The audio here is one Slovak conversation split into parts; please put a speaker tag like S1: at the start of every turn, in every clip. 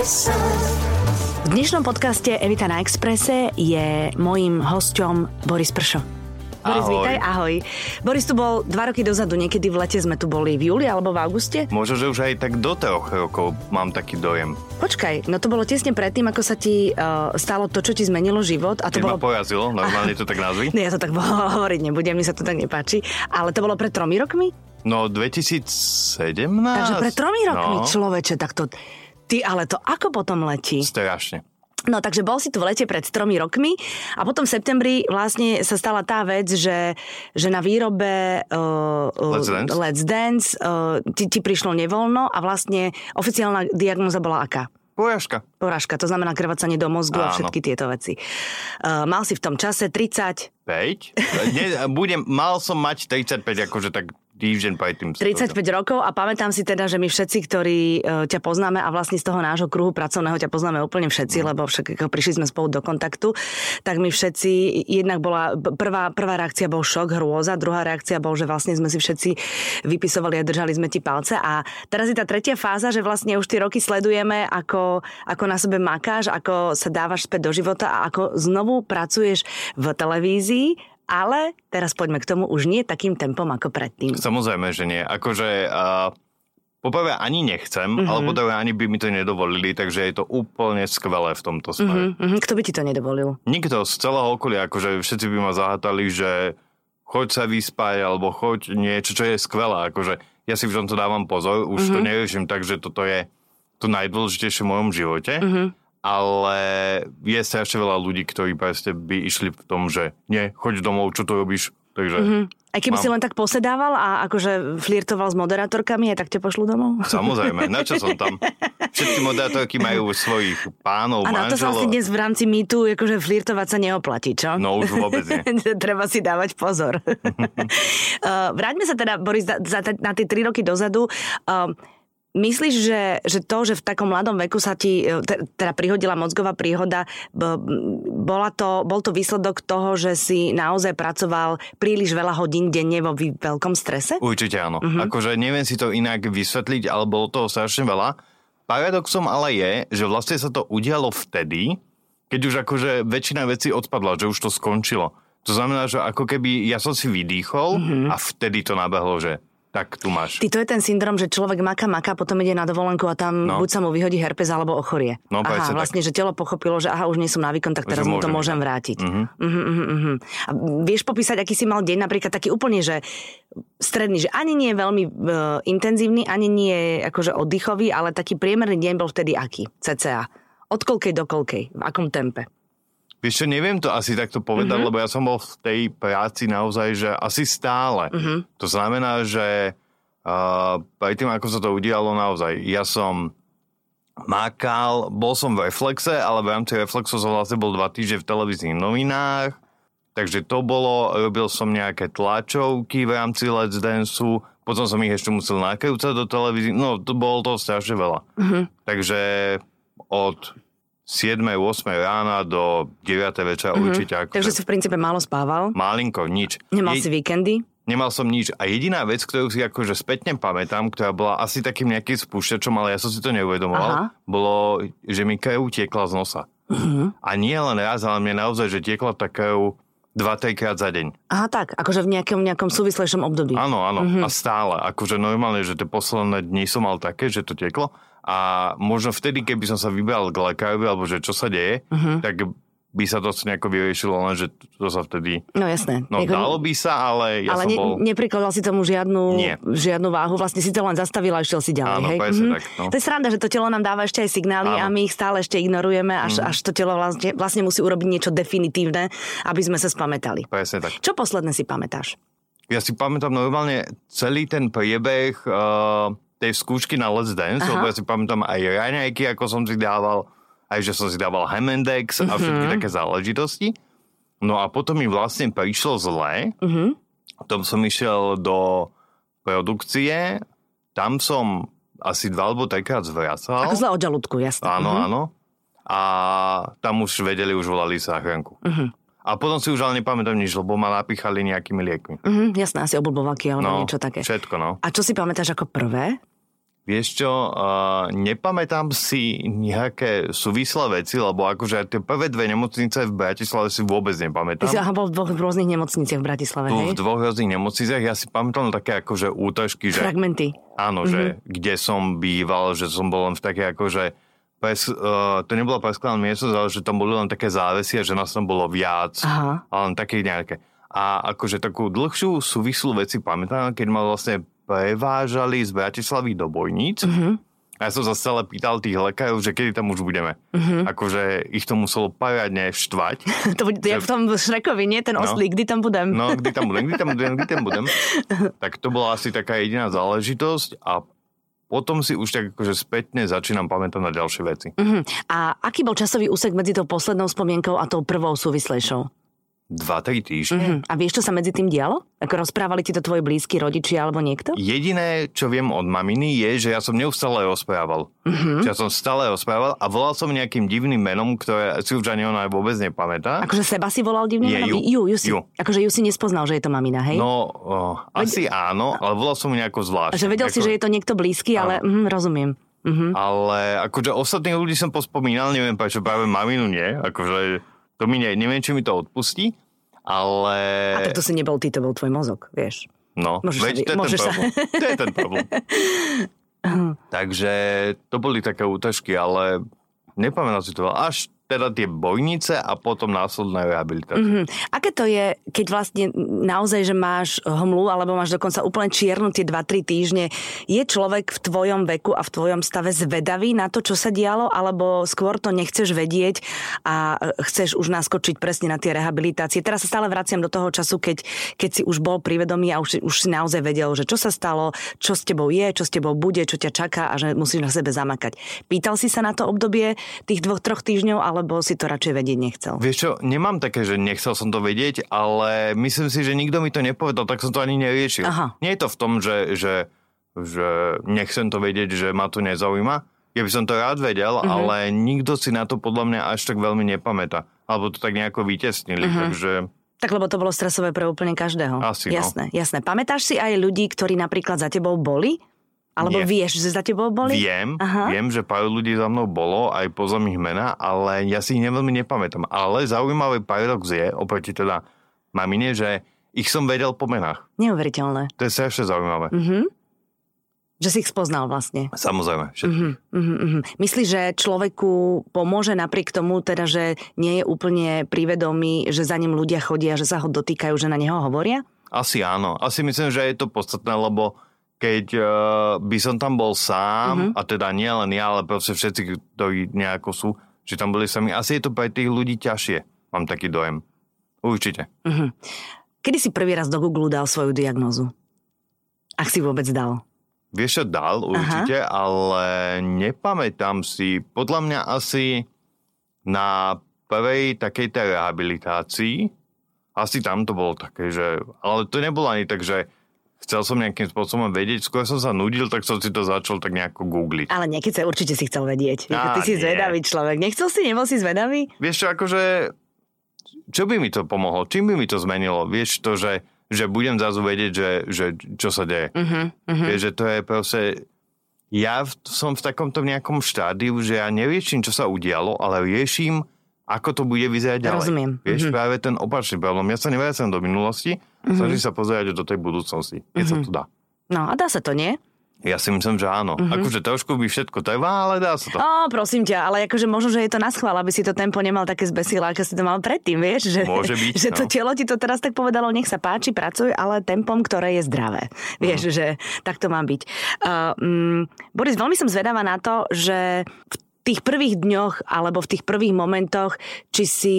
S1: V dnešnom podcaste Evita na Exprese je mojím hosťom Boris Pršo. Boris,
S2: Ahoj.
S1: vítaj, ahoj. Boris tu bol dva roky dozadu, niekedy v lete sme tu boli, v júli alebo v auguste.
S2: Možno, že už aj tak do troch rokov mám taký dojem.
S1: Počkaj, no to bolo tesne predtým, ako sa ti uh, stalo to, čo ti zmenilo život. A to
S2: Keď ma
S1: bolo...
S2: porazilo, normálne to tak nazvi.
S1: Nie, ja to tak hovoriť nebudem, mi sa to tak nepáči. Ale to bolo pred tromi rokmi?
S2: No 2017.
S1: Takže pred tromi rokmi,
S2: No,
S1: človeče, tak to... Ty, ale to ako potom letí?
S2: strašne.
S1: No takže bol si tu v lete pred tromi rokmi a potom v septembri vlastne sa stala tá vec, že, že na výrobe uh,
S2: Let's Dance.
S1: Let's Dance uh, ti, ti prišlo nevoľno a vlastne oficiálna diagnoza bola aká?
S2: Porážka.
S1: Porážka, to znamená krvácanie do mozgu a
S2: Áno.
S1: všetky tieto veci. Uh, mal si v tom čase 30,
S2: 5. Ne, budem, mal som mať 35, akože tak týždeň predtým.
S1: 35 rokov a pamätám si teda, že my všetci, ktorí uh, ťa poznáme a vlastne z toho nášho kruhu pracovného ťa poznáme úplne všetci, lebo však prišli sme spolu do kontaktu, tak my všetci, jednak bola prvá, prvá reakcia bol šok, hrôza, druhá reakcia bol, že vlastne sme si všetci vypisovali a držali sme ti palce a teraz je tá tretia fáza, že vlastne už tie roky sledujeme, ako, ako na sebe makáš, ako sa dávaš späť do života a ako znovu pracuješ v televízii, ale teraz poďme k tomu už nie takým tempom ako predtým.
S2: Samozrejme, že nie. Akože uh, poprvé ani nechcem, mm-hmm. ale poprvé ani by mi to nedovolili, takže je to úplne skvelé v tomto smere.
S1: Mhm, mhm. Kto by ti to nedovolil?
S2: Nikto z celého okolia, akože všetci by ma zahátali, že choď sa vyspať, alebo choď niečo, čo je skvelé. Akože ja si v tomto dávam pozor, už mm-hmm. to neriešim tak, že toto je to najdôležitejšie v mojom živote, mm-hmm. Ale je strašne veľa ľudí, ktorí proste by išli v tom, že nie, choď domov, čo tu robíš, takže... Mm-hmm.
S1: Aj keby
S2: Mám.
S1: si len tak posedával a akože flirtoval s moderátorkami, aj tak ťa pošlu domov?
S2: Samozrejme, na čo som tam? Všetky moderátorky majú svojich pánov,
S1: A na to sa vlastne dnes v rámci mýtu, akože flirtovať sa neoplatí, čo?
S2: No už vôbec nie.
S1: Treba si dávať pozor. uh, vráťme sa teda, Boris, na tie tri roky dozadu. Uh, Myslíš, že, že to, že v takom mladom veku sa ti e, te- teda prihodila mozgová príhoda, bola to, bol to výsledok toho, že si naozaj pracoval príliš veľa hodín denne vo veľkom strese?
S2: Určite áno. Uh-huh. Akože neviem si to inak vysvetliť, ale bolo toho strašne veľa. Paradoxom ale je, že vlastne sa to udialo vtedy, keď už akože väčšina vecí odpadla, že už to skončilo. To znamená, že ako keby ja som si vydýchol uh-huh. a vtedy to nabehlo, že tak tu máš.
S1: Ty to je ten syndrom, že človek maká, maká, potom ide na dovolenku a tam no. Buď sa mu vyhodí herpes alebo ochorie.
S2: No,
S1: aha,
S2: presne tak.
S1: vlastne, že telo pochopilo, že aha, už nie som na výkon, tak teraz
S2: Že
S1: mu to môžem vrátiť. Uh-huh, uh-huh, uh-huh. A vieš popísať, aký si mal deň, napríklad taký úplne, že stredný, že ani nie je veľmi uh, intenzívny, ani nie je akože oddychový, ale taký priemerný deň bol vtedy aký? CCA. Od koľkej do koľkej? V akom tempe?
S2: Vieš čo, neviem to asi takto povedať, uh-huh. lebo ja som bol v tej práci naozaj, že asi stále. Uh-huh. To znamená, že uh, predtým, ako sa to udialo naozaj, ja som makal, bol som v Reflexe, ale v rámci Reflexu som vlastne bol dva týždne v televíznych novinách, takže to bolo, robil som nejaké tlačovky v rámci Let's Danceu, potom som ich ešte musel nakrúcať do televízie, no to bolo to strašne veľa. Uh-huh. Takže od 7. 8. rána do 9. večera mm-hmm. určite. Akože
S1: Takže si v princípe málo spával.
S2: Malinko, nič.
S1: Nemal
S2: Je-
S1: si víkendy.
S2: Nemal som nič. A jediná vec, ktorú si akože spätne pamätám, ktorá bola asi takým nejakým spúšťačom, ale ja som si to neuvedomoval,
S1: Aha.
S2: bolo, že mi krv tiekla z nosa. Uh-huh. A nie len raz, ale mne naozaj, že tiekla tá krv 2-3 krát za deň.
S1: Aha, tak, akože v nejakom, nejakom súvislejšom období.
S2: Áno, áno. Uh-huh. A stále. Akože normálne, že tie posledné dni som mal také, že to tieklo. A možno vtedy, keby som sa vybral k lekárovi, alebo že čo sa deje, uh-huh. tak by sa to nejako vyriešilo, len že to sa vtedy...
S1: No jasné.
S2: No
S1: Jako-
S2: dalo by sa, ale ja
S1: ale
S2: som
S1: ne,
S2: bol...
S1: neprikladal si tomu žiadnu,
S2: Nie.
S1: žiadnu váhu, vlastne si to len zastavil a išiel si ďalej.
S2: Áno,
S1: hej? Mhm.
S2: tak, no.
S1: To je sranda, že to telo nám dáva ešte aj signály a
S2: Áno.
S1: my ich stále ešte ignorujeme, až, až to telo vlastne, vlastne musí urobiť niečo definitívne, aby sme sa spamätali.
S2: Presne tak.
S1: Čo posledné si pamätáš?
S2: Ja si pamätám normálne celý ten priebeh uh, tej skúšky na Let's Dance,
S1: Aha.
S2: lebo ja si pamätám aj raňajky, ako som si dával, aj že som si dával Hemendex a všetky
S1: Mhm.
S2: také záležitosti. No a potom mi vlastne prišlo zle.
S1: Mhm.
S2: Potom som išiel do produkcie, tam som asi dva alebo trikrát zvracal.
S1: Ako zle od žalúdku, jasné.
S2: Áno,
S1: Mhm.
S2: áno. A tam už vedeli, už volali zachránku.
S1: Mhm.
S2: A potom si už ale nepamätám nič, lebo ma napíchali nejakými liekmi.
S1: Mhm, jasné, asi oblbovaky alebo
S2: No,
S1: niečo také.
S2: všetko, no.
S1: A čo si pamätáš ako prvé?
S2: Vieš čo, uh, nepamätám si nejaké súvislé veci, lebo akože tie prvé dve nemocnice v Bratislave si vôbec nepamätám.
S1: Si bol v dvoch rôznych nemocniciach v Bratislave, hej?
S2: v dvoch rôznych nemocniciach, ja si pamätám také akože útržky, že
S1: Fragmenty.
S2: áno,
S1: Mhm.
S2: že kde som býval, že som bol len v také akože pres, uh, to nebola preskladaná miestnosť, ale že tam boli len také závesy a že nás tam bolo viac.
S1: Aha.
S2: A len také nejaké. A akože takú dlhšiu súvislú veci pamätám, keď ma vlastne prevážali z Bratislavy do Bojníc.
S1: Mhm.
S2: A ja som sa stále pýtal tých lekárov, že kedy tam už budeme.
S1: Mhm.
S2: Akože ich to muselo poriadne štvať.
S1: To bude jak v tom Šrekovi, nie? Ten oslík, kdy tam budem?
S2: No, kdy tam budem, kdy tam budem, kdy tam budem. Tak to bola asi taká jediná záležitosť a potom si už tak akože spätne začínam pamätať na ďalšie veci.
S1: Mhm. A aký bol časový úsek medzi tou poslednou spomienkou a tou prvou súvislejšou?
S2: Dva, tri týždne.
S1: Mhm. A vieš, čo sa medzi tým dialo? Ako rozprávali ti to tvoji blízki rodičia alebo niekto?
S2: Jediné, čo viem od maminy, je, že ja som neustále rozprával.
S1: Mhm.
S2: Že ja som stále rozprával a volal som nejakým divným menom, ktoré si už ani ona vôbec nepamätá.
S1: Akože seba si volal divne?
S2: Nie,
S1: menom?
S2: ju.
S1: ju, ju, si.
S2: Ju.
S1: Akože ju si nespoznal, že je to mamina, hej?
S2: No, oh, asi áno, ale volal som mu nejako zvláštne.
S1: že vedel si,
S2: Ako-
S1: že je to niekto blízky, ale mhm, rozumiem. Mhm.
S2: Ale akože ostatných ľudí som pospomínal, neviem prečo práve maminu nie, akože to mi nie, neviem, či mi to odpustí, ale...
S1: A tak to si nebol ty, to bol tvoj mozog, vieš.
S2: No,
S1: Môžeš sa
S2: veď
S1: vy-
S2: to je
S1: môžeš
S2: ten
S1: sa-
S2: problém. To je ten problém. Takže to boli také útažky, ale nepamätám si to. Až teda tie bojnice a potom následná rehabilitácia.
S1: Mhm. Aké to je, keď vlastne naozaj, že máš hmlu, alebo máš dokonca úplne čiernu tie 2-3 týždne, je človek v tvojom veku a v tvojom stave zvedavý na to, čo sa dialo, alebo skôr to nechceš vedieť a chceš už naskočiť presne na tie rehabilitácie. Teraz sa stále vraciam do toho času, keď, keď si už bol privedomý a už, už si naozaj vedel, že čo sa stalo, čo s tebou je, čo s tebou bude, čo ťa čaká a že musíš na sebe zamakať. Pýtal si sa na to obdobie tých dvoch, troch týždňov, alebo si to radšej vedieť nechcel?
S2: Vieš čo, nemám také, že nechcel som to vedieť, ale myslím si, že nikto mi to nepovedal, tak som to ani neriešil.
S1: Aha.
S2: Nie je to v tom, že, že, že nechcem to vedieť, že ma to nezaujíma. Ja by som to rád vedel,
S1: Mhm.
S2: ale nikto si na to podľa mňa až tak veľmi nepamätá. Alebo to tak nejako vytesnili,
S1: Mhm.
S2: takže...
S1: Tak lebo to bolo stresové pre úplne každého.
S2: Asi, no.
S1: Jasné, jasné. Pamätáš si aj ľudí, ktorí napríklad za tebou boli? Alebo
S2: Nie.
S1: vieš, že za tebou boli?
S2: Viem,
S1: Aha.
S2: viem, že pár ľudí za mnou bolo, aj poznám ich mena, ale ja si ich neveľmi nepamätám. Ale zaujímavý paradox je, oproti teda mamine, že ich som vedel po menách.
S1: Neuveriteľné.
S2: To je strašne zaujímavé.
S1: Mhm. Že si ich spoznal vlastne.
S2: Samozrejme, všetkých.
S1: Mhm, mhm. Myslíš, že človeku pomôže napriek tomu, teda, že nie je úplne privedomý, že za ním ľudia chodia, že sa ho dotýkajú, že na neho hovoria?
S2: Asi áno. Asi myslím, že je to podstatné, lebo keď uh, by som tam bol sám, a teda nie len ja, ale proste všetci, ktorí nejako sú, že tam boli sami, asi je to pre tých ľudí ťažšie. Mám taký dojem. Určite.
S1: Mhm. Kedy si prvý raz do Google dal svoju diagnozu? Ak si vôbec dal.
S2: Vieš čo, dal určite, ale nepamätám si. Podľa mňa asi na prvej takej tej rehabilitácii, asi tam to bolo také, že... Ale to nebolo ani tak, že chcel som nejakým spôsobom vedieť, skôr som sa nudil, tak som si to začal tak nejako googliť.
S1: Ale niekedy sa určite si chcel vedieť.
S2: Á,
S1: ty si
S2: nie.
S1: zvedavý človek. Nechcel si, nebol si zvedavý?
S2: Vieš čo, akože... Čo by mi to pomohlo? Čím by mi to zmenilo? Vieš to, že, že budem zrazu vedieť, že, že čo sa deje.
S1: Uh-huh, uh-huh.
S2: Vieš, že to je proste... Ja v, som v takomto nejakom štádiu, že ja neriešim, čo sa udialo, ale riešim, ako to bude vyzerať ďalej.
S1: Rozumiem.
S2: Vieš,
S1: Mhm.
S2: práve ten opačný problém. Ja sa nevrácam do minulosti, snažím sa pozerať do tej budúcnosti, keď sa to dá.
S1: No a dá sa to, nie?
S2: Ja si myslím, že áno.
S1: Mhm.
S2: Akože trošku by všetko trvá, ale dá sa to.
S1: Ó, prosím ťa, ale akože možno, že je to na schvál, aby si to tempo nemal také zbesilé, ako si to mal predtým, vieš? Že,
S2: Môže byť,
S1: Že to
S2: no.
S1: telo ti to teraz tak povedalo, nech sa páči, pracuj, ale tempom, ktoré je zdravé. Vieš, že tak to má byť. Uh, um, Boris, veľmi som zvedavá na to, že v tých prvých dňoch alebo v tých prvých momentoch, či si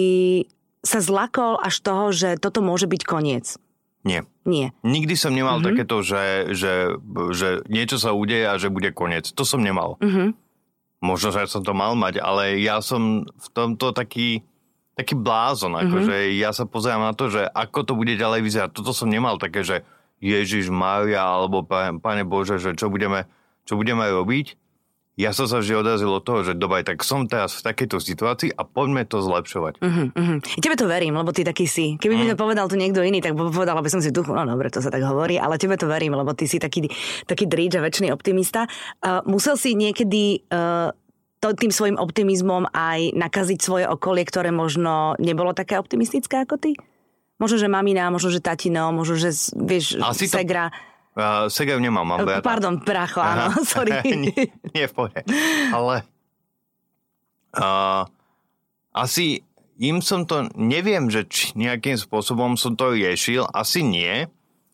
S1: sa zlakol až toho, že toto môže byť koniec.
S2: Nie.
S1: Nie.
S2: Nikdy som nemal
S1: Mhm.
S2: mm-hmm. takéto, že, že, že niečo sa udeje a že bude koniec. To som nemal.
S1: Mhm.
S2: Možno, že som to mal mať, ale ja som v tomto taký, taký blázon.
S1: Mhm.
S2: Akože ja sa pozerám na to, že ako to bude ďalej vyzerať. Toto som nemal také, že Ježiš Mária alebo Pane Bože, že čo budeme, čo budeme robiť. Ja som sa vždy odrazil od toho, že dobre, tak som teraz v takejto situácii a poďme to zlepšovať.
S1: Uh-huh, uh-huh. Tebe to verím, lebo ty taký si. Keby mi to povedal tu niekto iný, tak povedal by som si tu, no dobre, to sa tak hovorí, ale tebe to verím, lebo ty si taký, taký dríč a väčší optimista. Uh, musel si niekedy uh, to, tým svojim optimizmom aj nakaziť svoje okolie, ktoré možno nebolo také optimistické ako ty? Možno, že mamina, možno, že tatino, možno, že vieš,
S2: Asi to-
S1: segra.
S2: Uh, Segev nemám, mám brata.
S1: Pardon, bracho, áno, sorry.
S2: nie, nie v pohode. Ale uh, asi im som to, neviem, že či nejakým spôsobom som to riešil, asi nie,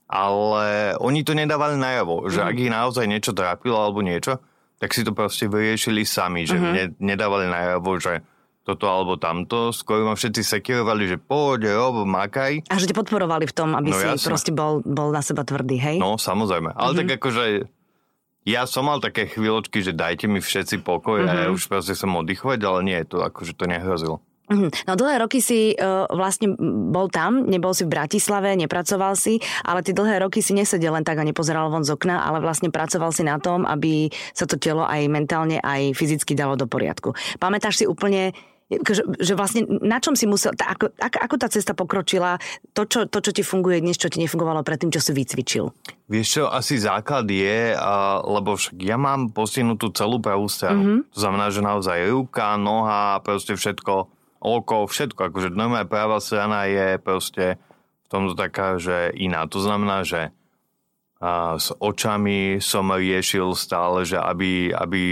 S2: ale oni to nedávali najavo, že
S1: Mhm.
S2: ak ich naozaj niečo trápilo alebo niečo, tak si to proste vyriešili sami, že
S1: Mhm.
S2: ne, nedávali najavo, že toto alebo tamto. Skôr ma všetci sekirovali, že poď, rob, makaj.
S1: A že ťa podporovali v tom, aby
S2: No
S1: si
S2: jasne.
S1: proste bol, bol na seba tvrdý, hej?
S2: No, samozrejme. Ale
S1: Mhm.
S2: tak akože ja som mal také chvíľočky, že dajte mi všetci pokoj a
S1: Mhm.
S2: ja už proste som oddychovať, ale nie, to akože to nehrozilo.
S1: Mhm. No dlhé roky si uh, vlastne bol tam, nebol si v Bratislave, nepracoval si, ale ty dlhé roky si nesedel len tak a nepozeral von z okna, ale vlastne pracoval si na tom, aby sa to telo aj mentálne, aj fyzicky dalo do poriadku. Pamätáš si úplne, že, že vlastne na čom si musel, tá, ako, ako, ako tá cesta pokročila, to čo, to, čo ti funguje dnes, čo ti nefungovalo predtým, čo si vycvičil?
S2: Vieš čo, asi základ je, a, lebo však ja mám postihnutú celú pravú stranu. Mm-hmm. To znamená, že naozaj ruka, noha, proste všetko, oko, všetko. Akože normálne pravá strana je proste v tomto taká, že iná. To znamená, že a, s očami som riešil stále, že aby, aby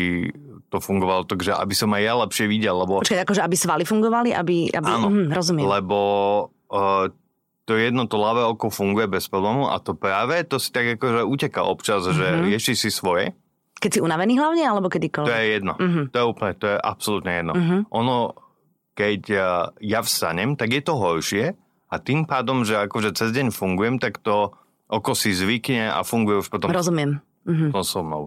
S2: to fungovalo tak, že aby som aj ja lepšie videl, lebo
S1: Počkaj, akože aby svaly fungovali, aby... aby
S2: Áno,
S1: mhm, rozumiem.
S2: lebo uh, to jedno, to ľavé oko funguje bez problémov a to práve, to si tak akože uteká občas, mm-hmm. že
S1: Mhm.
S2: rieši si svoje.
S1: Keď si unavený hlavne, alebo
S2: To
S1: kedykoľvek?
S2: je jedno.
S1: Mhm.
S2: To je úplne, to je absolútne jedno.
S1: Mhm.
S2: Ono, keď uh, ja vstanem, tak je to horšie a tým pádom, že akože cez deň fungujem, tak to oko si zvykne a funguje už potom
S1: Rozumiem. Mhm.
S2: potom so mnou.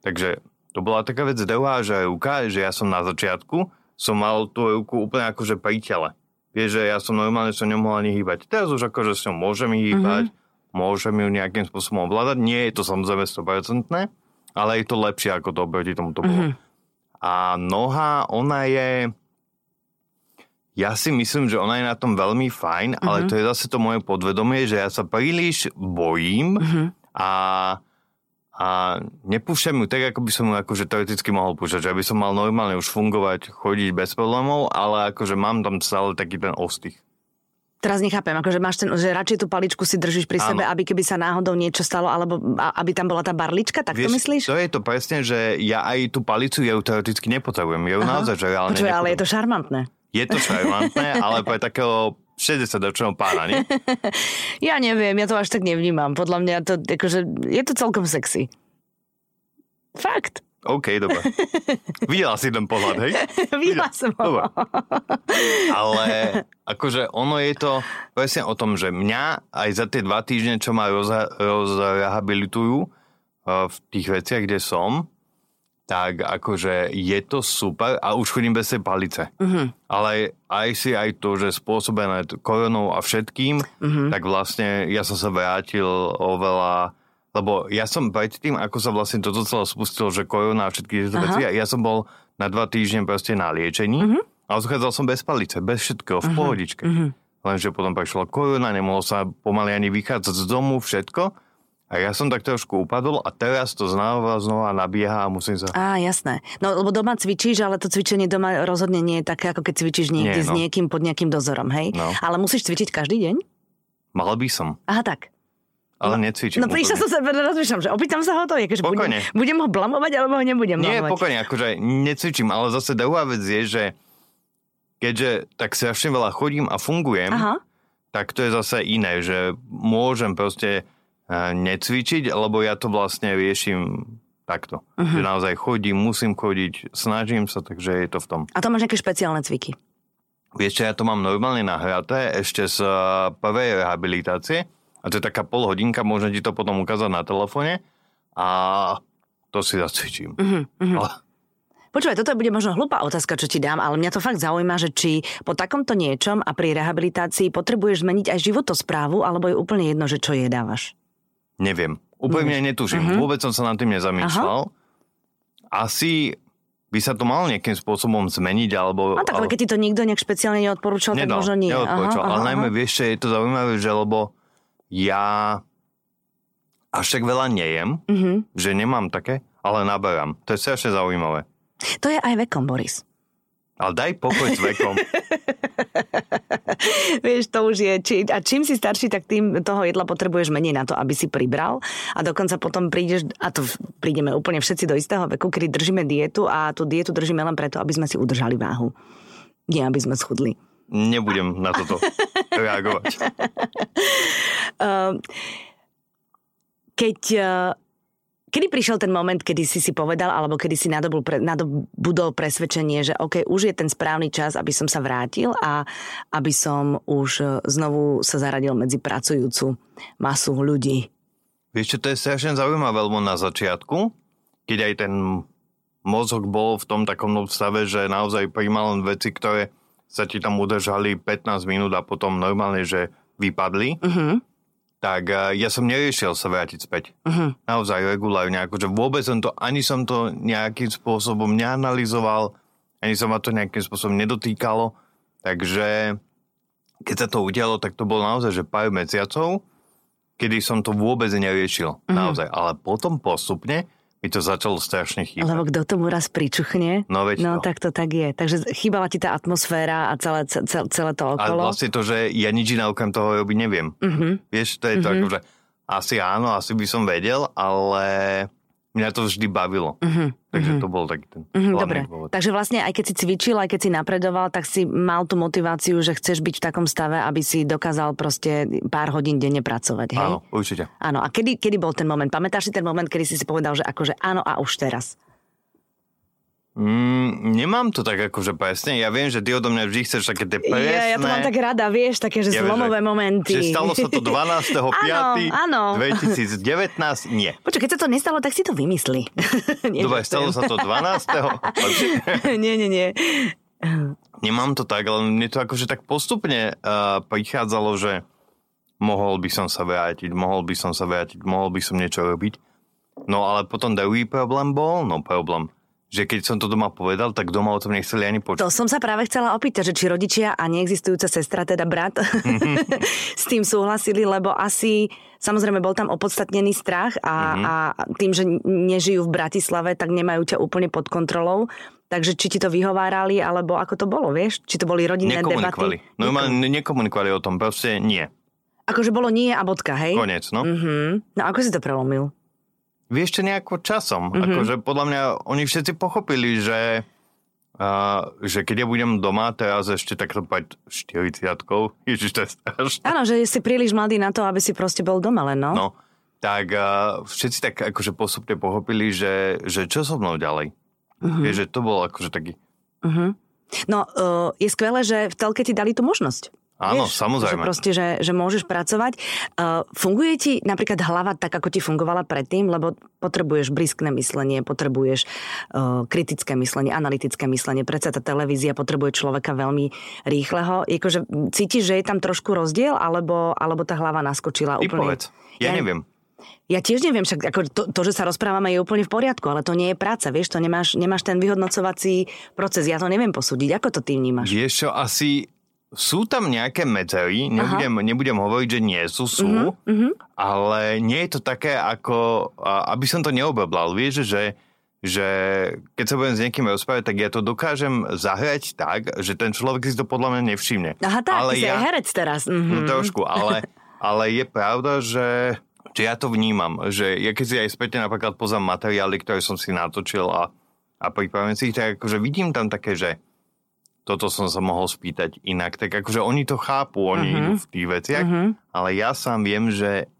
S2: Takže to bola taká vec druhá, že ja som na začiatku som mal tú ruku úplne akože pri tele. Vieš, že ja som normálne sa nemohol ani hýbať. Teraz už akože s ňou môžem hýbať, mm-hmm. môžem ju nejakým spôsobom ovládať. Nie je to samozrejme 100%, ale je to lepšie ako to oproti tomu to bolo.
S1: Mhm.
S2: A noha, ona je... Ja si myslím, že ona je na tom veľmi fajn,
S1: Mhm.
S2: ale to je zase to moje podvedomie, že ja sa príliš bojím
S1: Mhm.
S2: a, a nepúšťam ju tak, ako by som ju akože teoreticky mohol púšťať, že aby som mal normálne už fungovať, chodiť bez problémov, ale akože mám tam stále taký ten ostých.
S1: Teraz nechápem, akože máš ten, že radšej tú paličku si držíš pri
S2: Áno.
S1: sebe, aby keby sa náhodou niečo stalo, alebo aby tam bola tá barlička, tak to myslíš?
S2: to je to presne, že ja aj tú palicu, ja ju teoreticky nepotrebujem. Ja ju naozaj, že reálne
S1: Počuj, ale je to šarmantné.
S2: Je to šarmantné, ale pre takého 60-ročného pána, nie?
S1: Ja neviem, ja to až tak nevnímam. Podľa mňa to, akože, je to celkom sexy. Fakt.
S2: OK, dobre. Videla si ten pohľad, hej?
S1: Videla som ho.
S2: Dobre. Ale akože ono je to presne o tom, že mňa aj za tie dva týždne, čo ma rozha- rozrehabilitujú uh, v tých veciach, kde som, tak akože je to super a už chodím bez tej palice.
S1: Mhm.
S2: Ale aj si aj to, že spôsobené koronou a všetkým,
S1: Mhm.
S2: tak vlastne ja som sa vrátil oveľa lebo ja som predtým, ako sa vlastne toto celé spustilo, že korona a všetky tieto
S1: Aha.
S2: veci, ja, som bol na dva týždne proste na liečení
S1: Mhm.
S2: a odchádzal som bez palice, bez všetkého, v pohodičke.
S1: Mhm.
S2: Lenže potom prišla korona, nemohol sa pomaly ani vychádzať z domu, všetko. A ja som tak trošku upadol a teraz to znova, znova nabieha a musím sa...
S1: Á, jasné. No, lebo doma cvičíš, ale to cvičenie doma rozhodne nie je také, ako keď cvičíš niekde
S2: Nie,
S1: s
S2: no.
S1: niekým pod nejakým dozorom, hej?
S2: No.
S1: Ale musíš cvičiť každý deň?
S2: Mal by som,
S1: Aha, tak.
S2: ale necvičím.
S1: No prišla som sa, rozmýšľam, že opýtam sa ho to, akože budem, budem ho blamovať, alebo ho nebudem
S2: Nie,
S1: blamovať.
S2: pokojne, akože necvičím, ale zase druhá vec je, že keďže tak strašne veľa chodím a fungujem,
S1: Aha.
S2: tak to je zase iné, že môžem proste necvičiť, lebo ja to vlastne riešim takto. Uh-huh. Že naozaj chodím, musím chodiť, snažím sa, takže je to v tom.
S1: A to máš nejaké špeciálne cviky?
S2: Vieš čo, ja to mám normálne nahraté ešte z eh, prvej rehabilitácie a to je taká pol hodinka, môžem ti to potom ukázať na telefóne a to si zacvičím.
S1: Mhm.
S2: Ale
S1: Počúvaj, toto bude možno hlupá otázka, čo ti dám, ale mňa to fakt zaujíma, že či po takomto niečom a pri rehabilitácii potrebuješ zmeniť aj životosprávu, alebo je úplne jedno, že čo jedávaš.
S2: Neviem. Úplne netuším.
S1: Mhm.
S2: Vôbec som sa nad tým nezamýšľal. asi by sa to malo nejakým spôsobom zmeniť, alebo...
S1: No tak, ale keď ti to nikto nejak špeciálne neodporúčal,
S2: Nedal,
S1: tak možno nie.
S2: neodporúčal.
S1: Aha,
S2: ale
S1: aha,
S2: najmä
S1: aha.
S2: vieš, čo je to zaujímavé, že lebo ja až tak veľa nejem,
S1: Mhm.
S2: že nemám také, ale naberám. To je strašne zaujímavé.
S1: To je aj vekom, Boris.
S2: Ale daj pokoj s vekom.
S1: Vieš, to už je... Či, a čím si starší, tak tým toho jedla potrebuješ menej na to, aby si pribral. A dokonca potom prídeš, a to prídeme úplne všetci do istého veku, kedy držíme dietu a tú dietu držíme len preto, aby sme si udržali váhu. Nie, aby sme schudli.
S2: Nebudem na toto reagovať.
S1: Uh, keď... Kedy prišiel ten moment, kedy si si povedal, alebo kedy si nadobul pre, nadobudol presvedčenie, že OK, už je ten správny čas, aby som sa vrátil a aby som už eh, znovu sa zaradil medzi pracujúcu masu ľudí.
S2: Vieš čo, to je strašne zaujímavé, lebo na začiatku, keď aj ten mozog bol v tom takom stave, že naozaj príjmal len veci, ktoré sa ti tam udržali 15 minút a potom normálne, že vypadli,
S1: Uh-huh.
S2: Tak ja som neriešil sa vrátiť späť.
S1: Uh-huh.
S2: Naozaj regulárne, akože vôbec som to, ani som to nejakým spôsobom neanalizoval, ani sa ma to nejakým spôsobom nedotýkalo, takže keď sa to udialo, tak to bolo naozaj, že pár mesiacov, kedy som to vôbec neriešil.
S1: Mhm.
S2: Naozaj. Ale potom postupne mi to začalo strašne chýbať.
S1: Lebo kto tomu raz pričuchne,
S2: No veď
S1: no
S2: to.
S1: tak to tak je. Takže chýbala ti tá atmosféra a celé, celé, celé to
S2: A
S1: okolo.
S2: vlastne to, že ja nič iné okrem toho robiť neviem.
S1: Uh-huh.
S2: Vieš, to je to, akože asi áno, asi by som vedel, ale mňa to vždy bavilo.
S1: Uh-huh.
S2: Takže to bol taký ten hlavný
S1: dobre.
S2: dôvod.
S1: Takže vlastne aj keď si cvičil, aj keď si napredoval, tak si mal tú motiváciu, že chceš byť v takom stave, aby si dokázal proste pár hodín denne pracovať, hej?
S2: Áno, určite.
S1: Áno. A kedy, kedy bol ten moment? Pamätáš si ten moment, kedy si si povedal, že akože áno a už teraz?
S2: Mm, nemám to tak akože presne. Ja viem, že ty odo mňa vždy chceš také tie presné...
S1: Ja, ja to mám tak rada, vieš, také, že
S2: Ja
S1: zlomové
S2: že-
S1: momenty.
S2: Že stalo sa to 12.5.
S1: áno.
S2: 2019? Nie.
S1: Počuj, keď sa to nestalo, tak si to vymyslí. Nie,
S2: Dobre, stalo sa to 12.
S1: nie, nie, nie.
S2: Nemám to tak, ale mne to akože tak postupne uh, prichádzalo, že mohol by som sa vrátiť, mohol by som sa vrátiť, mohol by som niečo robiť. No ale potom druhý problém bol, no problém, že keď som to doma povedal, tak doma o tom nechceli ani počuť.
S1: To som sa práve chcela opýtať, že či rodičia a neexistujúca sestra, teda brat, s tým súhlasili, lebo asi samozrejme bol tam opodstatnený strach a,
S2: Mhm.
S1: a tým, že nežijú v Bratislave, tak nemajú ťa úplne pod kontrolou. Takže či ti to vyhovárali, alebo ako to bolo, vieš? Či to boli rodinné debaty?
S2: Ne- nekomunikovali o tom, proste nie.
S1: Akože bolo nie a bodka, hej?
S2: Konec, no.
S1: Mhm. No ako si to prelomil?
S2: Vieš čo, nejako časom.
S1: Mhm.
S2: Mm-hmm. Akože podľa mňa oni všetci pochopili, že, uh, že keď ja budem doma teraz ešte takto pať 40 Ježiš, to je strašné.
S1: Áno, že si príliš mladý na to, aby si proste bol doma len, no?
S2: No, tak uh, všetci tak akože postupne pochopili, že, že čo so mnou ďalej.
S1: Mhm.
S2: Mm-hmm. Vieš, že to bolo akože taký...
S1: No, uh, je skvelé, že v telke ti dali tú možnosť.
S2: Áno,
S1: Vieš,
S2: samozrejme.
S1: Že proste, že, že môžeš pracovať. Uh, funguje ti napríklad hlava tak, ako ti fungovala predtým, lebo potrebuješ briskné myslenie, potrebuješ uh, kritické myslenie, analytické myslenie. Predsa tá televízia potrebuje človeka veľmi rýchleho. Jakože, cítiš, že je tam trošku rozdiel, alebo, alebo tá hlava naskočila
S2: Ty
S1: úplne?
S2: povedz. Ja,
S1: Ja-
S2: neviem.
S1: Ja tiež neviem, však ako to, to, že sa rozprávame, je úplne v poriadku, ale to nie je práca, vieš, to nemáš, nemáš ten vyhodnocovací proces, ja to neviem posúdiť. Ako to ty vnímaš?
S2: Vieš čo, asi sú tam nejaké medzery, nebudem, nebudem hovoriť, že nie sú, sú,
S1: Mhm,
S2: mm-hmm. ale nie je to také ako, aby som to neobeblal, vieš, že, že keď sa budem s niekým rozprávať, tak ja to dokážem zahrať tak, že ten človek si to podľa mňa nevšimne.
S1: Aha, tak,
S2: ale
S1: ty aj herec teraz.
S2: No
S1: Mhm.
S2: trošku, ale, ale je pravda, že, že ja to vnímam, že ja keď si aj späť napríklad pozrám materiály, ktoré som si natočil a, a pripravím si ich, tak akože vidím tam také, že toto som sa mohol spýtať inak. Tak akože oni to chápu, oni uh-huh. idú v tých veciach, uh-huh. ale ja sám viem, že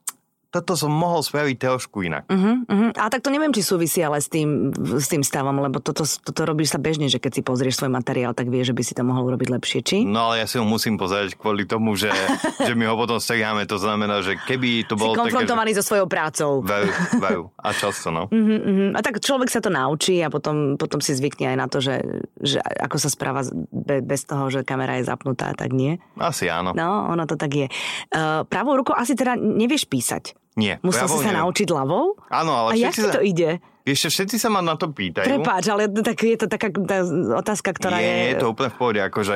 S2: toto som mohol spraviť trošku inak.
S1: Uh-huh, uh-huh. A tak to neviem, či súvisí ale s tým, s tým stavom, lebo toto, toto robíš sa bežne, že keď si pozrieš svoj materiál, tak vieš, že by si to mohol robiť lepšie, či?
S2: No ale ja si ho musím pozrieť kvôli tomu, že, že my ho potom striháme. To znamená, že keby to
S1: Si
S2: bolo také...
S1: konfrontovaný so svojou prácou.
S2: Veru, veru. A často, no.
S1: Uh-huh, uh-huh. A tak človek sa to naučí a potom, potom si zvykne aj na to, že, že ako sa správa be, bez toho, že kamera je zapnutá, tak nie.
S2: Asi áno.
S1: No, ono to tak je. Uh, pravou rukou asi teda nevieš písať.
S2: Nie.
S1: Musel si sa
S2: neviem.
S1: naučiť ľavou?
S2: Áno, ale
S1: A jak ti
S2: sa...
S1: to ide?
S2: Vieš, všetci sa ma na to pýtajú.
S1: Prepáč, ale tak je to taká tá otázka, ktorá
S2: nie,
S1: je...
S2: nie, je to úplne v pohode. Akože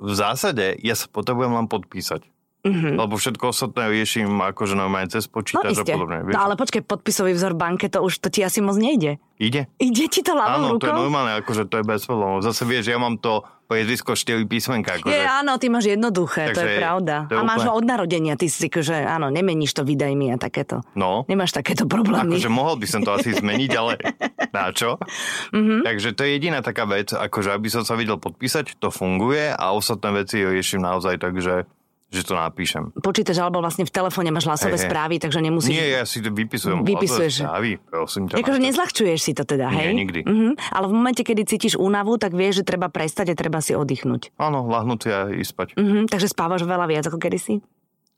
S2: v zásade ja sa potrebujem len podpísať. Mm-hmm. Lebo všetko ostatné riešim akože normálne cez
S1: No
S2: počítač a
S1: iste.
S2: podobne.
S1: No ale počkej, podpisový vzor banke, to už to ti asi moc nejde.
S2: Ide?
S1: Ide ti to ľavou
S2: Áno, to je normálne, akože to je bez problémov. Zase vieš, ja mám to priezvisko 4 písmenka. Akože,
S1: Je, áno, ty máš jednoduché, to je
S2: Takže
S1: pravda.
S2: to je
S1: a máš ho
S2: úplne-
S1: od narodenia, ty si že áno, nemeníš to vydajmi a takéto.
S2: No,
S1: Nemáš takéto problémy.
S2: akože mohol by som to asi zmeniť, ale na čo?
S1: Mhm.
S2: Mm-hmm. Takže to je jediná taká vec, akože aby som sa videl podpísať, to funguje a ostatné veci riešim naozaj tak, že, to napíšem.
S1: Počítač alebo vlastne v telefóne máš hlasové
S2: hej.
S1: správy, takže nemusíš...
S2: Nie, ja si to vypisujem.
S1: Vypisuješ.
S2: Správy, prosím ťa.
S1: Akože nezľahčuješ si to teda,
S2: Nie,
S1: hej?
S2: nikdy.
S1: Mhm. Ale v momente, kedy cítiš únavu, tak vieš, že treba prestať a treba si oddychnúť.
S2: Áno, lahnúť a ísť spať.
S1: Mhm. Takže spávaš veľa viac ako kedysi?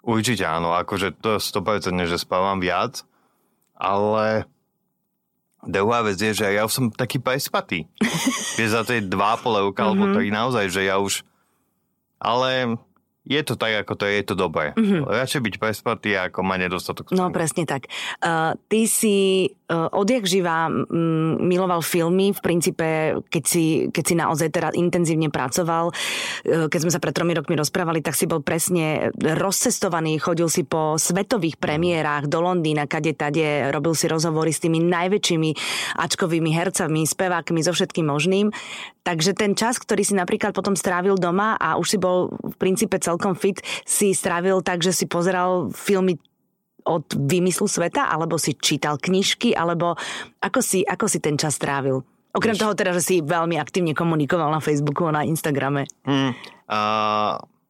S2: Určite áno, akože to je 100% že spávam viac, ale druhá vec je, že ja už som taký prespatý. Vieš, za tie dva pol roka, alebo
S1: Mhm.
S2: tak naozaj, že ja už... Ale je to tak, ako to je, je to dobré. Mm-hmm. Radšej byť prespatý, ako mať nedostatok.
S1: No presne tak. Uh, ty si odjak živá miloval filmy, v princípe, keď si, keď si naozaj teda intenzívne pracoval, uh, keď sme sa pred tromi rokmi rozprávali, tak si bol presne rozcestovaný, chodil si po svetových premiérách do Londýna, kade tade, robil si rozhovory s tými najväčšími ačkovými hercami, spevákmi, so všetkým možným. Takže ten čas, ktorý si napríklad potom strávil doma a už si bol v princípe celkom fit, si strávil tak, že si pozeral filmy od vymyslu sveta, alebo si čítal knižky, alebo ako si, ako si ten čas strávil? Okrem toho teda, že si veľmi aktívne komunikoval na Facebooku a na Instagrame.
S2: Hm, a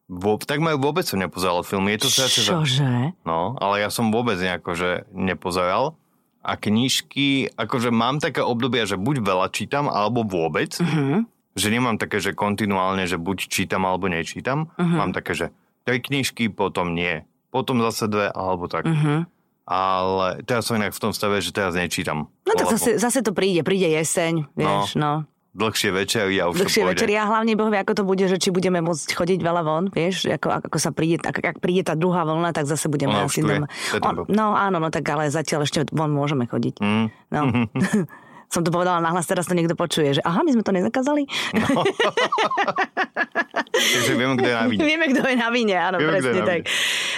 S2: vo, takmer vôbec som nepozeral filmy. Je to.
S1: Čože?
S2: No, ale ja som vôbec nejako, že nepozeral. A knižky, akože mám také obdobia, že buď veľa čítam, alebo vôbec.
S1: Mhm.
S2: Že nemám také, že kontinuálne, že buď čítam, alebo nečítam.
S1: Mhm.
S2: Mám také, že tri knižky, potom nie. Potom zase dve, alebo tak.
S1: Mhm.
S2: Ale teraz som inak v tom stave, že teraz nečítam.
S1: No tak
S2: Lebo
S1: zase, zase to príde, príde jeseň, vieš, no.
S2: Dlhšie večery a už
S1: Dlhšie večeri a hlavne Boh vie, ako to bude, že či budeme môcť chodiť veľa von, vieš, ako, ako sa príde, ak, ak príde tá druhá vlna, tak zase budeme
S2: Ona už
S1: asi doma. On, no áno, no tak ale zatiaľ ešte von môžeme chodiť.
S2: Mm.
S1: No. Som to povedala nahlas, teraz to niekto počuje, že aha, my sme to nezakázali.
S2: Takže viem, kde je na vine.
S1: Vieme, kto je na vine, áno,
S2: Vieme, kto
S1: presne tak.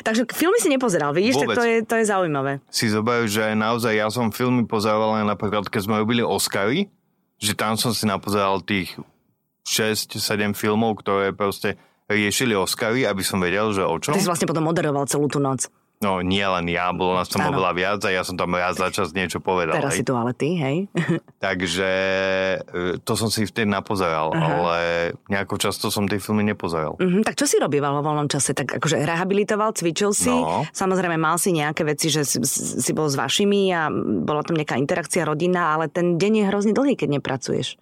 S1: Takže filmy si nepozeral, vidíš,
S2: Vôbec.
S1: tak to je, to je zaujímavé.
S2: Si zoberú, že naozaj ja som filmy pozeral len napríklad, keď sme robili Oscary, že tam som si napozeral tých 6-7 filmov, ktoré proste riešili Oscary, aby som vedel, že o čom.
S1: Ty si vlastne potom moderoval celú tú noc.
S2: No nie len ja, bolo nás tam oveľa viac a ja som tam raz za čas niečo povedal.
S1: Teraz si
S2: hej.
S1: tu ale ty, hej.
S2: Takže e, to som si vtedy napozeral,
S1: Aha.
S2: ale nejako často som tie filmy nepozeral.
S1: Mhm, tak čo si robíval vo voľnom čase? Tak akože rehabilitoval, cvičil si,
S2: No.
S1: samozrejme mal si nejaké veci, že si, si bol s vašimi a bola tam nejaká interakcia rodina, ale ten deň je hrozne dlhý, keď nepracuješ.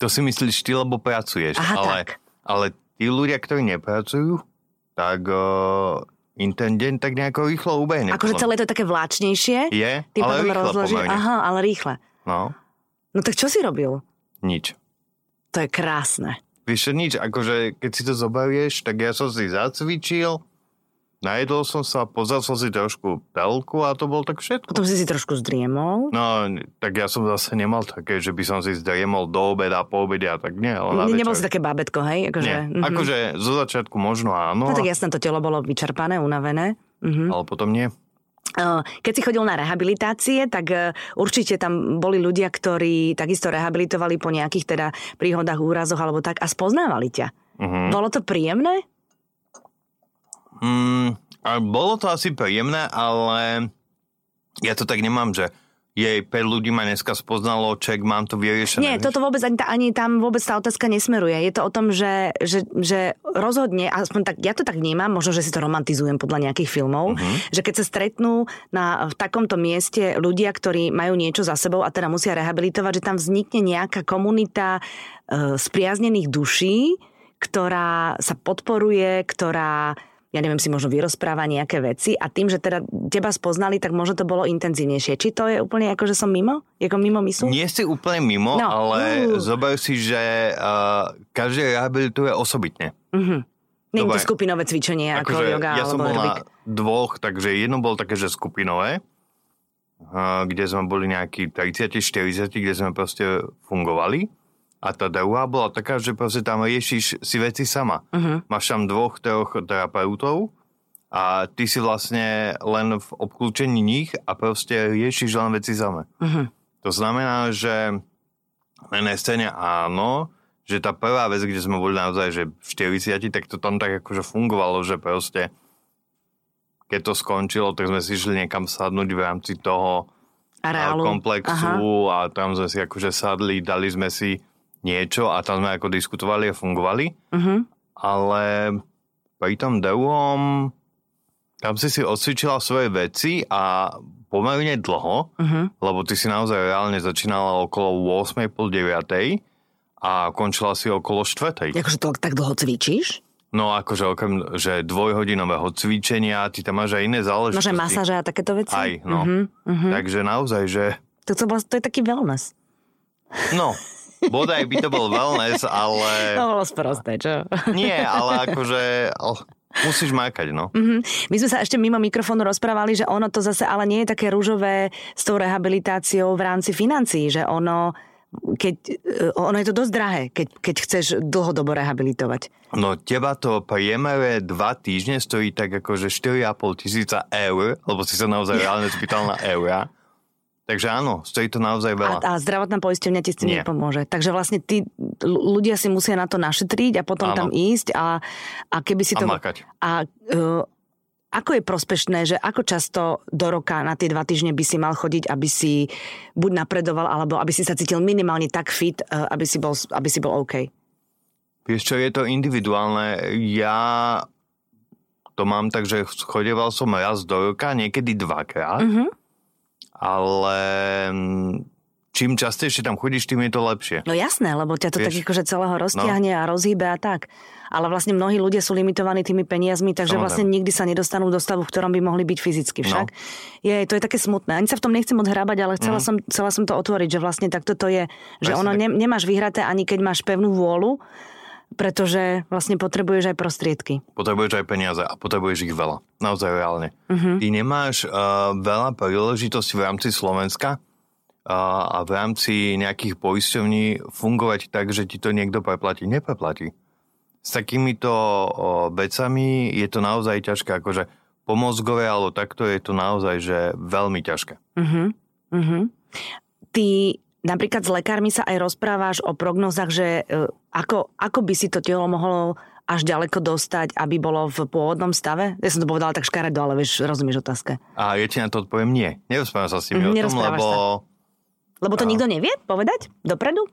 S2: To si myslíš ty, lebo pracuješ.
S1: Aha,
S2: ale,
S1: tak.
S2: ale tí ľudia, ktorí nepracujú, tak uh, im ten deň tak nejako rýchlo ubehne.
S1: Akože celé to je také vláčnejšie.
S2: Je,
S1: Tým
S2: ale rýchlo pomerne.
S1: Aha, ale rýchle.
S2: No,
S1: No tak čo si robil?
S2: nič.
S1: To je krásne.
S2: Vieš nič, akože keď si to zoberieš, tak ja som si zacvičil, najedol som sa, pozrel som si trošku telku a to bolo tak všetko.
S1: Potom si si trošku zdriemol.
S2: No, tak ja som zase nemal také, že by som si zdriemol do obeda, po obede a tak nie, ale na
S1: Ne- Nebol
S2: večer.
S1: si také bábetko, hej? Akože,
S2: Nie,
S1: mhm.
S2: akože zo začiatku možno áno,
S1: No tak jasné, to telo bolo vyčerpané, unavené. Mhm.
S2: ale potom nie.
S1: Keď si chodil na rehabilitácie, tak uh, určite tam boli ľudia, ktorí takisto rehabilitovali po nejakých teda príhodách, úrazoch alebo tak a spoznávali ťa.
S2: Mhm.
S1: Bolo to príjemné?
S2: Mm, a bolo to asi príjemné, ale ja to tak nemám, že jej 5 ľudí ma dneska spoznalo, ček, mám to vyriešené.
S1: Nie, toto vôbec ani, ani tam vôbec tá otázka nesmeruje. Je to o tom, že, že, že rozhodne, aspoň tak, ja to tak vnímam, možno, že si to romantizujem podľa nejakých filmov,
S2: Mhm.
S1: že keď sa stretnú na, v takomto mieste ľudia, ktorí majú niečo za sebou a teda musia rehabilitovať, že tam vznikne nejaká komunita e, spriaznených duší, ktorá sa podporuje, ktorá ja neviem, si možno vyrozpráva nejaké veci a tým, že teda teba spoznali, tak možno to bolo intenzívnejšie. Či to je úplne ako, že som mimo? Ako mimo myslu?
S2: Nie si úplne mimo,
S1: No.
S2: ale
S1: Uh.
S2: zober si, že uh, každý rehabilituje osobitne.
S1: Mhm. Nie je to skupinové cvičenie ako
S2: Akože
S1: yoga
S2: ja som
S1: alebo
S2: bol
S1: aerobik.
S2: na dvoch, takže jedno bolo také, že skupinové, kde sme boli nejakí 30-40, kde sme proste fungovali. A tá druhá bola taká, že proste tam riešiš si veci sama.
S1: Uh-huh.
S2: Máš tam dvoch, troch terapeutov a ty si vlastne len v obklúčení nich a proste riešiš len veci sama.
S1: Uh-huh.
S2: To znamená, že na jednej scéne áno, že tá prvá vec, kde sme boli naozaj, že v 40, tak to tam tak akože fungovalo, že proste keď to skončilo, tak sme si išli niekam sadnúť v rámci toho
S1: Areálu.
S2: a komplexu a tam sme si akože sadli, dali sme si niečo a tam sme ako diskutovali a fungovali.
S1: Uh-huh.
S2: Ale pri tom druhom tam si si odcvičila svoje veci a pomerne dlho,
S1: Uh-huh.
S2: lebo ty si naozaj reálne začínala okolo 8, pol 9 a končila si okolo 4.
S1: Akože to tak dlho cvičíš?
S2: No akože okrem, že dvojhodinového cvičenia, ty tam máš aj iné záležitosti.
S1: Máš aj masáže a takéto veci?
S2: Aj, no.
S1: Uh-huh. Uh-huh.
S2: Takže naozaj, že
S1: To, to, bol- to je taký wellness.
S2: no, bodaj by to bol wellness, ale
S1: To bolo sprosté, čo?
S2: nie, ale akože musíš mákať, no.
S1: Mhm. My sme sa ešte mimo mikrofónu rozprávali, že ono to zase ale nie je také rúžové s tou rehabilitáciou v rámci financií, že ono, keď, eh, ono je to dosť drahé, keď, keď chceš dlhodobo rehabilitovať.
S2: No teba to priemere dva týždne stojí tak akože 4,5 tisíca eur, lebo si sa naozaj reálne spýtal na eura. Takže áno, stojí to naozaj
S1: A,
S2: veľa.
S1: a zdravotná poisťovňa ti s tým
S2: Nie.
S1: nepomôže. Takže vlastne tí ľudia si musia na to našetriť a potom
S2: Áno.
S1: tam ísť a, a keby si
S2: A
S1: to...
S2: makať.
S1: A uh, ako je prospešné, že ako často do roka na tie dva týždne by si mal chodiť, aby si buď napredoval, alebo aby si sa cítil minimálne tak fit, uh, aby, si bol, aby si bol OK.
S2: Vieš čo, je to individuálne. Ja to mám tak, že chodeval som raz do roka, niekedy dvakrát,
S1: Uh-huh.
S2: Ale mm, čím častejšie tam chodíš, tým je to lepšie.
S1: No jasné, lebo ťa to
S2: Vieš,
S1: tak akože celého roztiahne a rozhýbe a tak. Ale vlastne mnohí ľudia sú limitovaní tými peniazmi, takže
S2: Samozrejme.
S1: vlastne nikdy sa nedostanú do stavu, v ktorom by mohli byť fyzicky však. Je, to je také smutné. Ani sa v tom nechcem odhrábať, ale chcela, som, chcela som to otvoriť, že vlastne takto to je. Že
S2: Presne
S1: ono ne, nemáš vyhraté ani keď máš pevnú vôľu, pretože vlastne potrebuješ aj prostriedky.
S2: Potrebuješ aj peniaze a potrebuješ ich veľa. Naozaj reálne.
S1: Mhm.
S2: Ty nemáš uh, veľa príležitostí v rámci Slovenska uh, a v rámci nejakých poisťovní fungovať tak, že ti to niekto preplatí. Nepreplatí. S takýmito uh, vecami je to naozaj ťažké. Akože po mozgové alebo takto je to naozaj že veľmi ťažké.
S1: Uh-huh. Uh-huh. Ty napríklad s lekármi sa aj rozprávaš o prognozách, že e, ako, ako by si to telo mohlo až ďaleko dostať, aby bolo v pôvodnom stave? Ja som to povedala tak škaredo, ale vieš, rozumieš otázke.
S2: A ja ti na to odpoviem nie. Nerozprávam sa s tými
S1: Mhm,
S2: o tom,
S1: nerozprávaš
S2: lebo...
S1: Lebo to
S2: A.
S1: nikto nevie povedať dopredu?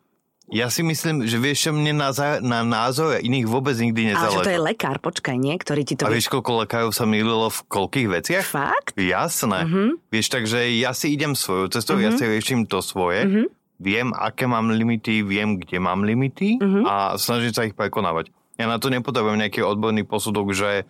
S2: Ja si myslím, že vieš, čo mne na, za- na názor iných vôbec nikdy
S1: Ale
S2: nezáleží.
S1: že to je lekár, počkaj, nie? Ktorý ti to
S2: A
S1: vie.
S2: vieš, koľko lekárov sa mýlilo v koľkých veciach?
S1: Fakt?
S2: Jasné.
S1: Mhm.
S2: Vieš, takže ja si idem svojou cestou, ja si riešim to svoje,
S1: Mhm.
S2: Viem, aké mám limity, viem, kde mám limity
S1: Mhm.
S2: a snažím sa ich prekonávať. Ja na to nepotrebujem nejaký odborný posudok, že,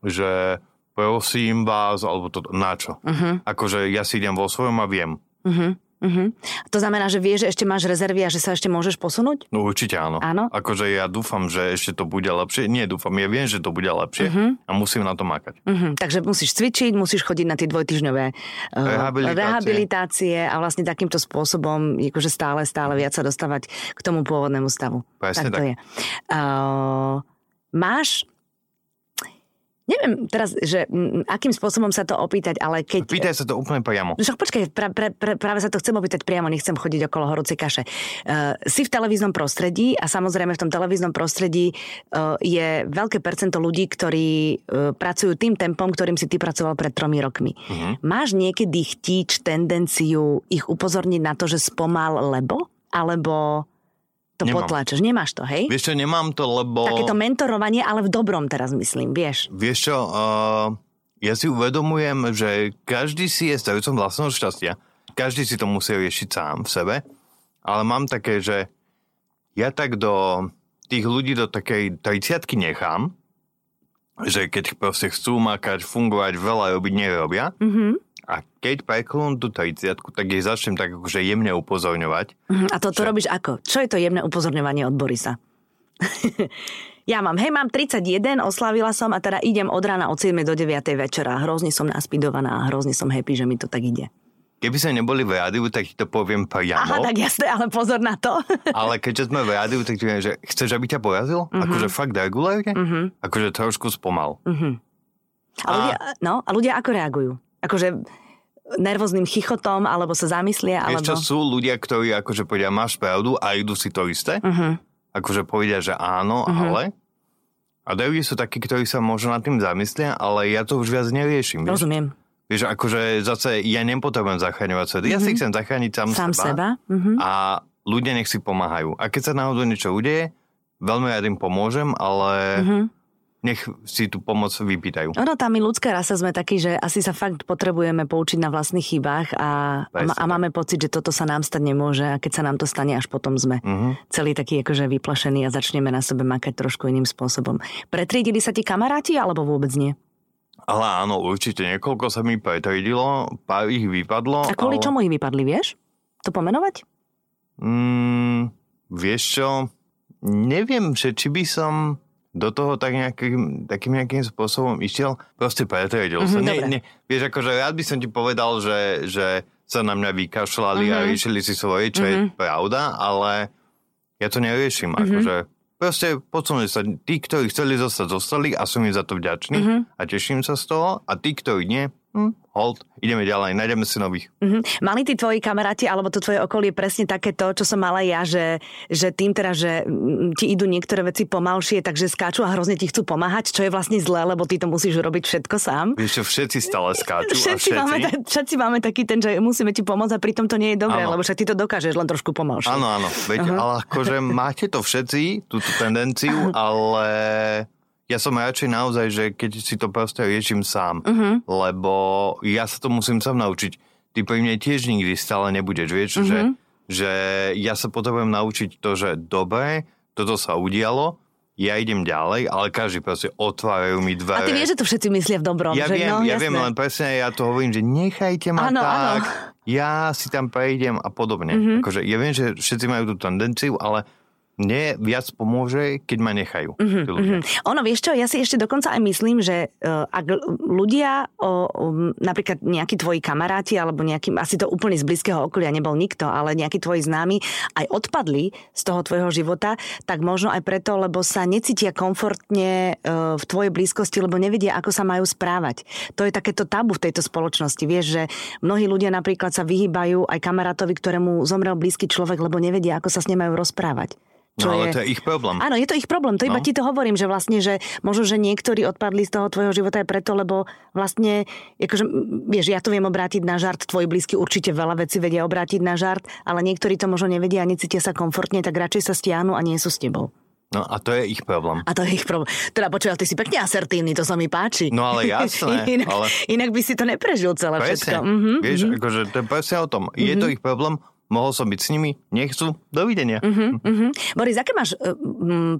S2: že prosím vás, alebo to, na čo.
S1: Mhm.
S2: Akože ja si idem vo svojom a viem.
S1: Uh-huh. Uh-huh. To znamená, že vieš, že ešte máš rezervy a že sa ešte môžeš posunúť?
S2: No určite áno.
S1: Áno?
S2: Akože ja dúfam, že ešte to bude lepšie. Nie dúfam, ja viem, že to bude lepšie
S1: Mhm.
S2: a musím na to makať.
S1: Uh-huh. Takže musíš cvičiť, musíš chodiť na tie dvojtyžňové uh,
S2: Rehabilitácie.
S1: rehabilitácie a vlastne takýmto spôsobom akože stále, stále viac sa dostávať k tomu pôvodnému stavu.
S2: Presne
S1: tak to
S2: tak.
S1: je. Uh, máš Neviem teraz, že akým spôsobom sa to opýtať, ale keď...
S2: Pýtaj sa to úplne priamo.
S1: No však počkaj, pra, pra, pra, práve sa to chcem opýtať priamo, nechcem chodiť okolo horúcej kaše. Uh, si v televíznom prostredí a samozrejme v tom televíznom prostredí uh, je veľké percento ľudí, ktorí uh, pracujú tým tempom, ktorým si ty pracoval pred tromi rokmi.
S2: Mhm.
S1: Máš niekedy chtíč tendenciu ich upozorniť na to, že spomal lebo? Alebo to
S2: Nemám.
S1: potláčaš? Nemáš to, hej?
S2: Vieš čo, nemám to, lebo...
S1: Takéto mentorovanie, ale v dobrom teraz myslím, vieš?
S2: Vieš čo, uh, ja si uvedomujem, že každý si je stavicom vlastného šťastia. Každý si to musí riešiť sám v sebe. Ale mám také, že ja tak do tých ľudí do takej 30 nechám, že keď proste chcú makať, fungovať, veľa robiť, nerobia.
S1: Mhm.
S2: A keď preklonú tú 30 tak ich začnem tak akože jemne upozorňovať.
S1: Mhm. A to, to
S2: Že-
S1: robíš ako? Čo je to jemné upozorňovanie od Borisa? ja mám, hej, mám 31, oslavila som a teda idem od rána od 7 do 9 večera. Hrozne som naspidovaná a hrozne som happy, že mi to tak ide.
S2: Keby sme neboli v rádiu, tak ti to poviem priamo.
S1: Aha, tak jasné, ale pozor na to.
S2: ale keďže sme v rádiu, tak ti poviem, že chceš, aby ťa porazil? Uh-huh. Akože fakt regulárne? Uh-huh. Akože trošku spomal. Uh-huh.
S1: A, ľudia, no, a ľudia ako reagujú? Akože nervóznym chichotom, alebo sa zamyslia, alebo...
S2: Ešte sú ľudia, ktorí akože povedia, máš pravdu a idú si to isté. Uh-huh. Akože povedia, že áno, uh-huh. ale... A dajú sú takí, ktorí sa možno nad tým zamyslia, ale ja to už viac neriešim.
S1: Rozumiem.
S2: Vieš, akože zase ja nepotrebujem zachraňovať svet. Mm-hmm. Ja si mhm. chcem zachrániť sám,
S1: sám
S2: seba.
S1: seba. Mm-hmm.
S2: A ľudia nech si pomáhajú. A keď sa náhodou niečo udeje, veľmi rád im pomôžem, ale... Mm-hmm nech si tú pomoc vypýtajú.
S1: Ono, tam my ľudská rasa sme takí, že asi sa fakt potrebujeme poučiť na vlastných chybách a, a, a máme pocit, že toto sa nám stať nemôže a keď sa nám to stane, až potom sme uh-huh. celý taký akože vyplašení a začneme na sebe makať trošku iným spôsobom. Pretriedili sa ti kamaráti alebo vôbec nie?
S2: Ale áno, určite niekoľko sa mi pretriedilo, pár ich vypadlo.
S1: A kvôli
S2: ale...
S1: čomu ich vypadli, vieš? To pomenovať?
S2: Mm, vieš čo, neviem, že či by som do toho tak nejakým, takým nejakým spôsobom išiel, proste pretredil mm-hmm, Ne, ne, vieš, akože rád by som ti povedal, že, že sa na mňa vykašľali mm-hmm. a mhm. riešili si svoje, čo mm-hmm. je mhm. pravda, ale ja to neriešim. Mm-hmm. Akože proste posunuli sa. Tí, ktorí chceli zostať, zostali a som im za to vďačný mm-hmm. a teším sa z toho. A tí, ktorí nie, hm, hold, ideme ďalej, nájdeme si nových.
S1: Mm-hmm. Mali tí tvoji kamaráti alebo to tvoje okolie presne také to, čo som mala ja, že, že tým teda, že ti idú niektoré veci pomalšie, takže skáču a hrozne ti chcú pomáhať, čo je vlastne zlé, lebo ty to musíš robiť všetko sám.
S2: Vieš čo, všetci stále skáču
S1: všetci, a všetci... Máme, všetci máme taký ten, že musíme ti pomôcť a pritom to nie je dobré, ano. lebo však ty to dokážeš len trošku pomalšie.
S2: Áno, áno, veď, uh-huh. ale akože máte to všetci, túto tendenciu, ale ja som radšej naozaj, že keď si to proste riešim sám, uh-huh. lebo ja sa to musím sám naučiť. Ty pri mne tiež nikdy stále nebudeš, vieš, uh-huh. že, že ja sa potrebujem naučiť to, že dobre, toto sa udialo, ja idem ďalej, ale každý proste otvárajú mi dvere.
S1: A ty vieš, že to všetci myslia v dobrom.
S2: Ja
S1: že
S2: viem,
S1: no,
S2: ja
S1: jasné.
S2: viem, len presne ja to hovorím, že nechajte ma ano, tak, ano. ja si tam prejdem a podobne. Uh-huh. Akože ja viem, že všetci majú tú tendenciu, ale mne viac pomôže, keď ma nechajú. Mm-hmm, mm-hmm.
S1: Ono, vieš čo, ja si ešte dokonca aj myslím, že uh, ak ľudia, uh, um, napríklad nejakí tvoji kamaráti, alebo nejaký, asi to úplne z blízkeho okolia nebol nikto, ale nejakí tvoji známi aj odpadli z toho tvojho života, tak možno aj preto, lebo sa necítia komfortne uh, v tvojej blízkosti, lebo nevedia, ako sa majú správať. To je takéto tabu v tejto spoločnosti. Vieš, že mnohí ľudia napríklad sa vyhýbajú aj kamarátovi, ktorému zomrel blízky človek, lebo nevedia, ako sa s ním majú rozprávať.
S2: Čo no ale je... to je ich problém.
S1: Áno, je to ich problém. To no. iba ti to hovorím, že vlastne, že možno, že niektorí odpadli z toho tvojho života aj preto, lebo vlastne, akože, vieš, ja to viem obrátiť na žart, tvoj blízky určite veľa vecí vedia obrátiť na žart, ale niektorí to možno nevedia a necítia sa komfortne, tak radšej sa stiahnu a nie sú s tebou.
S2: No a to je ich problém.
S1: A to je ich problém. Teda počúval, ty si pekne asertívny, to sa mi páči.
S2: No ale jasné.
S1: inak,
S2: ale...
S1: inak by si to neprežil celé presne. všetko.
S2: Mm-hmm, Vieš, mm-hmm. akože to je presne o tom. Mm-hmm. Je to mhm. ich problém, mohol som byť s nimi, nechcú, dovidenia. Uh-huh,
S1: uh-huh. Boris, aké máš uh,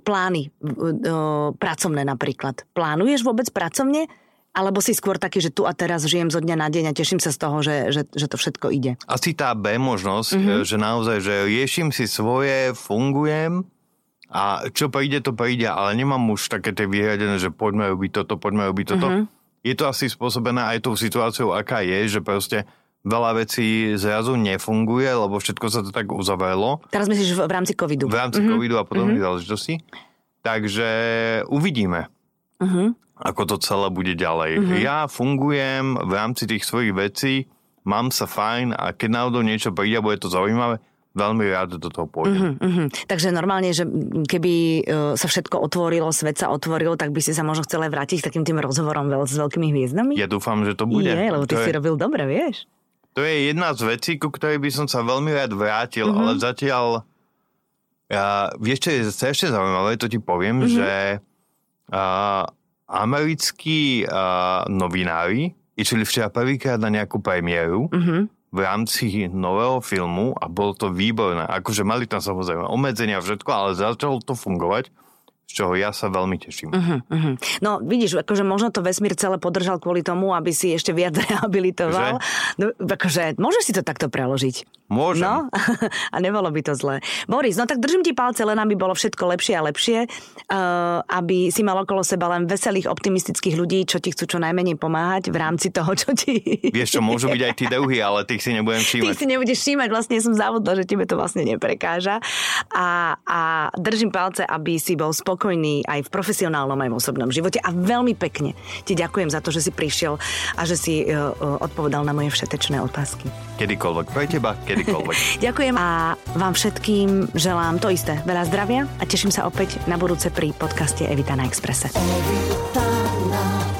S1: plány uh, pracovné napríklad? Plánuješ vôbec pracovne? Alebo si skôr taký, že tu a teraz žijem zo dňa na deň a teším sa z toho, že, že, že to všetko ide?
S2: Asi tá B možnosť, uh-huh. že naozaj, že riešim si svoje, fungujem a čo príde, to príde, ale nemám už také tie vyhradené, že poďme robiť toto, poďme robiť toto. Uh-huh. Je to asi spôsobené aj tou situáciou, aká je, že proste veľa vecí zrazu nefunguje, lebo všetko sa to tak uzavrelo.
S1: Teraz myslíš v rámci covidu.
S2: V rámci mm-hmm. covidu a podobných mm-hmm. záležitostí. Takže uvidíme, mm-hmm. ako to celé bude ďalej. Mm-hmm. Ja fungujem v rámci tých svojich vecí, mám sa fajn a keď náhodou niečo príde, bude to zaujímavé, veľmi rád do toho pôjdem. Uh-huh, uh-huh.
S1: Takže normálne, že keby uh, sa všetko otvorilo, svet sa otvoril, tak by si sa možno chcel vrátiť k takým tým rozhovorom veľ, s veľkými hviezdami?
S2: Ja dúfam, že to bude.
S1: Je, lebo ty to si je... robil dobre, vieš.
S2: To je jedna z vecí, ku ktorej by som sa veľmi rád vrátil, mm-hmm. ale zatiaľ... Ja, vieš, čo je ešte zaujímavé, to ti poviem, mm-hmm. že uh, americkí uh, novinári išli včera prvýkrát na nejakú premiéru mm-hmm. v rámci nového filmu a bolo to výborné. Akože mali tam samozrejme obmedzenia všetko, ale začalo to fungovať. Čoho ja sa veľmi teším.
S1: Uh-huh, uh-huh. No vidíš, akože možno to vesmír celé podržal kvôli tomu, aby si ešte viac rehabilitoval. No, akože môžeš si to takto preložiť.
S2: Môžem.
S1: No, a nebolo by to zlé. Boris, no tak držím ti palce, len aby bolo všetko lepšie a lepšie, uh, aby si mal okolo seba len veselých, optimistických ľudí, čo ti chcú čo najmenej pomáhať v rámci toho, čo ti...
S2: Vieš čo, môžu byť aj tí deuhy, ale tých si nebudem všímať.
S1: Ty si nebudeš všímať, vlastne som závodná, že tebe to vlastne neprekáža. A, a držím palce, aby si bol spokojný aj v profesionálnom, aj v osobnom živote. A veľmi pekne ti ďakujem za to, že si prišiel a že si uh, odpovedal na moje všetečné otázky.
S2: Kedykoľvek pre teba, kedykoľvek.
S1: ďakujem a vám všetkým želám to isté. Veľa zdravia a teším sa opäť na budúce pri podcaste Evita na Exprese. Evita.